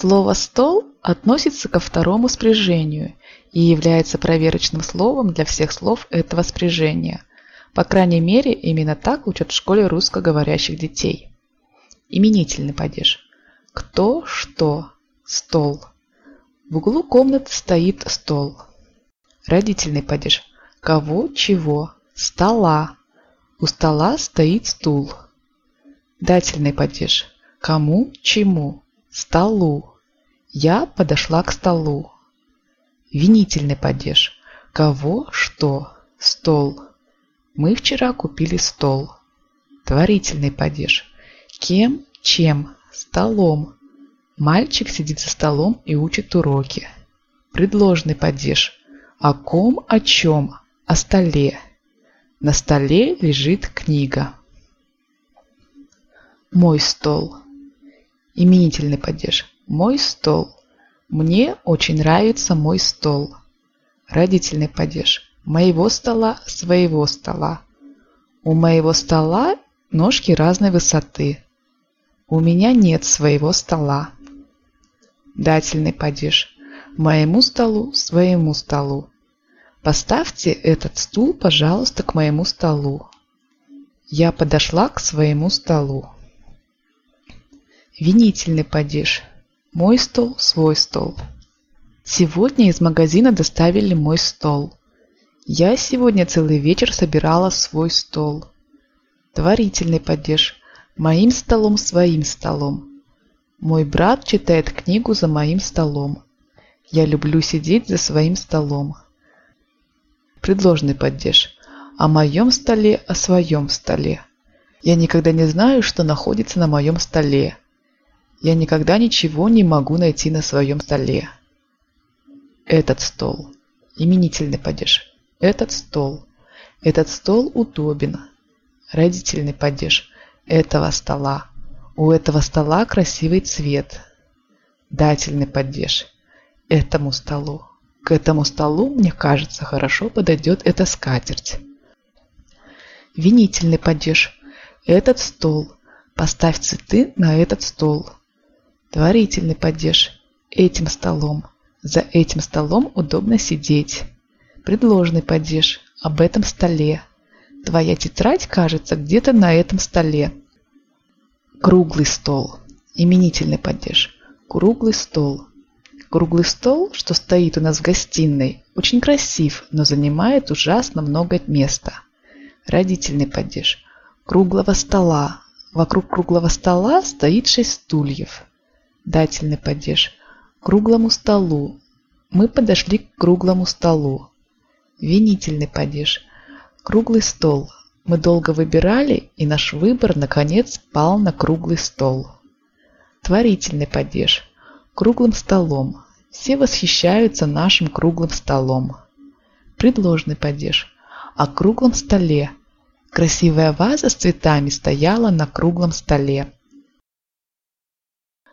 Слово «стол» относится ко второму спряжению и является проверочным словом для всех слов этого спряжения. По крайней мере, именно так учат в школе русскоговорящих детей. Именительный падеж. Кто, что, стол. В углу комнаты стоит стол. Родительный падеж. Кого, чего, стола. У стола стоит стул. Дательный падеж. Кому, чему, столу. Я подошла к столу. Винительный падеж. Кого, что, стол. Мы вчера купили стол. Творительный падеж. Кем, чем, столом. Мальчик сидит за столом и учит уроки. Предложный падеж. О ком, о чем, о столе. На столе лежит книга. Мой стол. Именительный падеж. Мой стол. Мне очень нравится мой стол. Родительный падеж. Моего стола, своего стола. У моего стола ножки разной высоты. У меня нет своего стола. Дательный падеж. Моему столу, своему столу. Поставьте этот стул, пожалуйста, к моему столу. Я подошла к своему столу. Винительный падеж. Мой стол, свой стол. Сегодня из магазина доставили мой стол. Я сегодня целый вечер собирала свой стол. Творительный падеж. Моим столом, своим столом. Мой брат читает книгу за моим столом. Я люблю сидеть за своим столом. Предложный падеж. О моем столе, о своем столе. Я никогда не знаю, что находится на моем столе. Я никогда ничего не могу найти на своем столе. Этот стол. Именительный падеж. Этот стол. Этот стол удобен. Родительный падеж этого стола. У этого стола красивый цвет. Дательный падеж. Этому столу. К этому столу, мне кажется, хорошо подойдет эта скатерть. Винительный падеж. Этот стол. Поставь цветы на этот стол. Творительный падеж. Этим столом. За этим столом удобно сидеть. Предложный падеж. Об этом столе. Твоя тетрадь, кажется, где-то на этом столе. Круглый стол. Именительный падеж. Круглый стол. Круглый стол, что стоит у нас в гостиной, очень красив, но занимает ужасно много места. Родительный падеж. Круглого стола. Вокруг круглого стола стоит шесть стульев. Дательный падеж. Круглому столу. Мы подошли к круглому столу. Винительный падеж. Круглый стол. Мы долго выбирали, и наш выбор, наконец, пал на круглый стол. Творительный падеж. Круглым столом. Все восхищаются нашим круглым столом. Предложный падеж. О круглом столе. Красивая ваза с цветами стояла на круглом столе.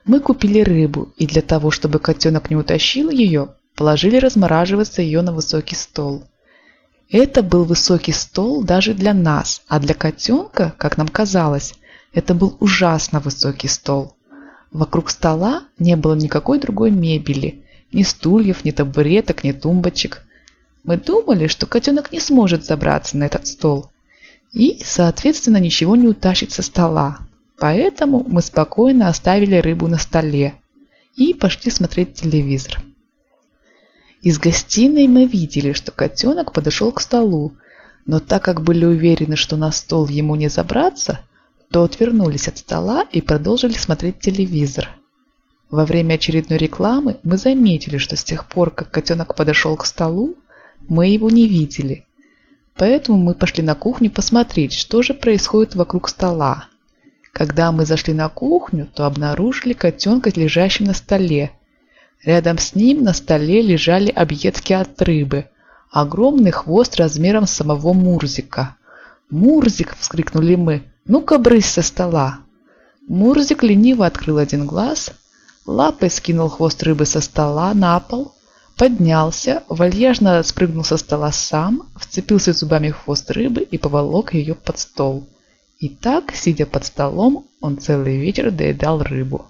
Мы купили рыбу, и для того, чтобы котенок не утащил ее, положили размораживаться ее на высокий стол. Это был высокий стол даже для нас, а для котенка, как нам казалось, это был ужасно высокий стол. Вокруг стола не было никакой другой мебели, ни стульев, ни табуреток, ни тумбочек. Мы думали, что котенок не сможет забраться на этот стол и, соответственно, ничего не утащит со стола. Поэтому мы спокойно оставили рыбу на столе и пошли смотреть телевизор. Из гостиной мы видели, что котенок подошел к столу, но так как были уверены, что на стол ему не забраться, то отвернулись от стола и продолжили смотреть телевизор. Во время очередной рекламы мы заметили, что с тех пор, как котенок подошел к столу, мы его не видели. Поэтому мы пошли на кухню посмотреть, что же происходит вокруг стола. Когда мы зашли на кухню, то обнаружили котенка, лежащим на столе, Рядом с ним на столе лежали объедки от рыбы. Огромный хвост размером с самого Мурзика. «Мурзик!» – вскрикнули мы. «Ну-ка, брысь со стола!» Мурзик лениво открыл один глаз, лапой скинул хвост рыбы со стола на пол, поднялся, вальяжно спрыгнул со стола сам, вцепился зубами в хвост рыбы и поволок ее под стол. И так, сидя под столом, он целый вечер доедал рыбу.